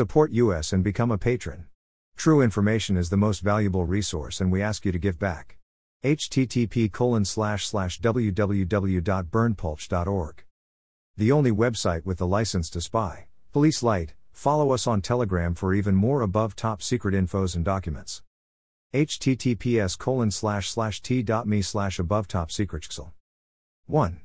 Support US and become a patron. True information is the most valuable resource and we ask you to give back. http www.berndpulch.org. The only website with the license to spy. Police Light, follow us on Telegram for even more above top secret infos and documents. https t.me slash above top secret 1.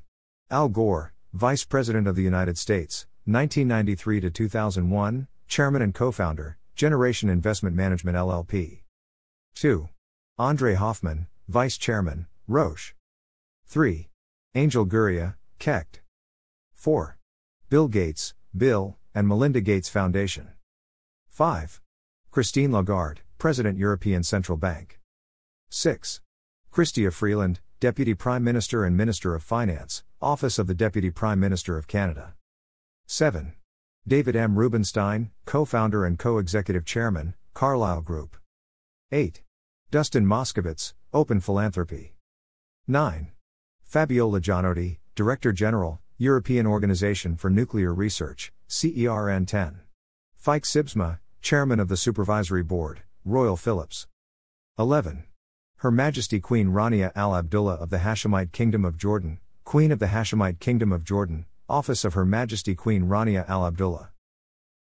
Al Gore, Vice President of the United States, 1993 to 2001, Chairman and Co-founder, Generation Investment Management LLP. 2. Andre Hoffman, Vice Chairman, Roche. 3. Angel Gurria, KEKT. 4. Bill Gates, Bill, and Melinda Gates Foundation. 5. Christine Lagarde, President European Central Bank. 6. Chrystia Freeland, Deputy Prime Minister and Minister of Finance, Office of the Deputy Prime Minister of Canada. 7. David M. Rubenstein, co founder and co executive chairman, Carlyle Group. 8. Dustin Moskovitz, Open Philanthropy. 9. Fabiola Gianotti, Director General, European Organization for Nuclear Research, CERN 10. Feike Sijbesma, Chairman of the Supervisory Board, Royal Philips. 11. Her Majesty Queen Rania Al Abdullah of the Hashemite Kingdom of Jordan, Queen of the Hashemite Kingdom of Jordan, Office of Her Majesty Queen Rania Al Abdullah.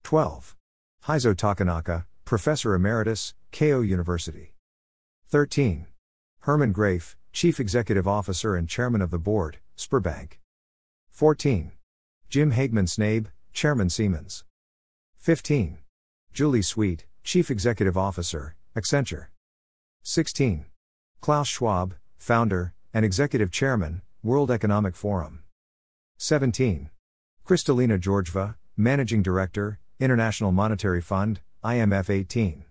12. Heizo Takenaka, Professor Emeritus, Keio University. 13. Herman Graefe, Chief Executive Officer and Chairman of the Board, Sberbank. 14. Jim Hagemann Snabe, Chairman Siemens. 15. Julie Sweet, Chief Executive Officer, Accenture. 16. Klaus Schwab, Founder, and Executive Chairman, World Economic Forum. 17. Kristalina Georgieva, Managing Director, International Monetary Fund, IMF 18.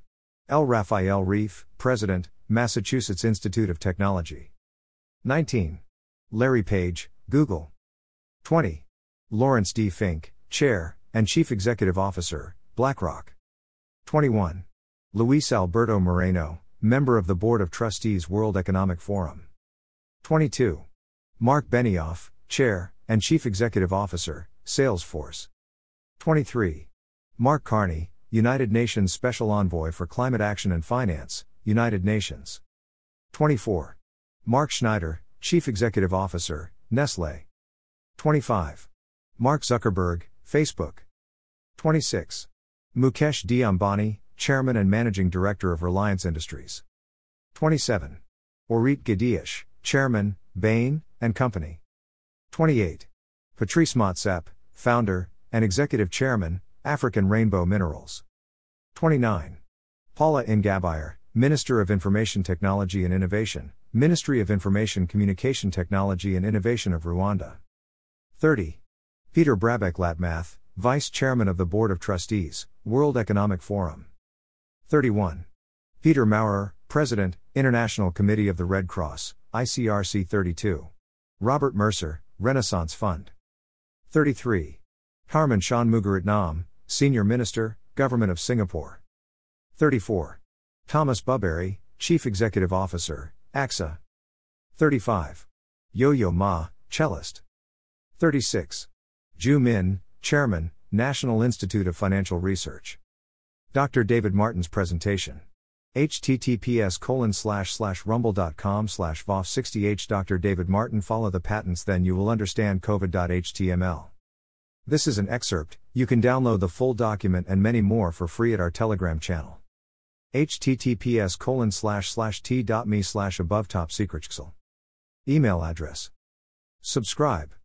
L. Raphael Reif, President, Massachusetts Institute of Technology. 19. Larry Page, Google. 20. Laurence D. Fink, Chair, and Chief Executive Officer, BlackRock. 21. Luis Alberto Moreno, Member of the Board of Trustees World Economic Forum. 22. Marc Benioff, Chair, and Chief Executive Officer, Salesforce. 23. Mark Carney, United Nations Special Envoy for Climate Action and Finance, United Nations. 24. Mark Schneider, Chief Executive Officer, Nestle. 25. Mark Zuckerberg, Facebook. 26. Mukesh D. Ambani, Chairman and Managing Director of Reliance Industries. 27. Orit Gadish, Chairman, Bain and Company. 28. Patrice Motsepe, Founder and Executive Chairman, African Rainbow Minerals. 29. Paula Ingabire, Minister of Information Technology and Innovation, Ministry of Information Communication Technology and Innovation of Rwanda. 30. Peter Brabeck Letmathe, Vice Chairman of the Board of Trustees, World Economic Forum. 31. Peter Maurer, President, International Committee of the Red Cross, ICRC 32. Robert Mercer, Renaissance Fund. 33. Tharman Shanmugaratnam, Senior Minister, Government of Singapore. 34. Thomas Buberl, Chief Executive Officer, AXA. 35. Yo Yo Ma, Cellist. 36. Zhu Min, Chairman, National Institute of Financial Research. Dr. David Martin's presentation. Https colon slash slash rumble.com slash vof60h Dr. David Martin follow the patents then you will understand covid.html. This is an excerpt, you can download the full document and many more for free at our Telegram channel. https colon slash slash t.me slash above top secret Email address. Subscribe.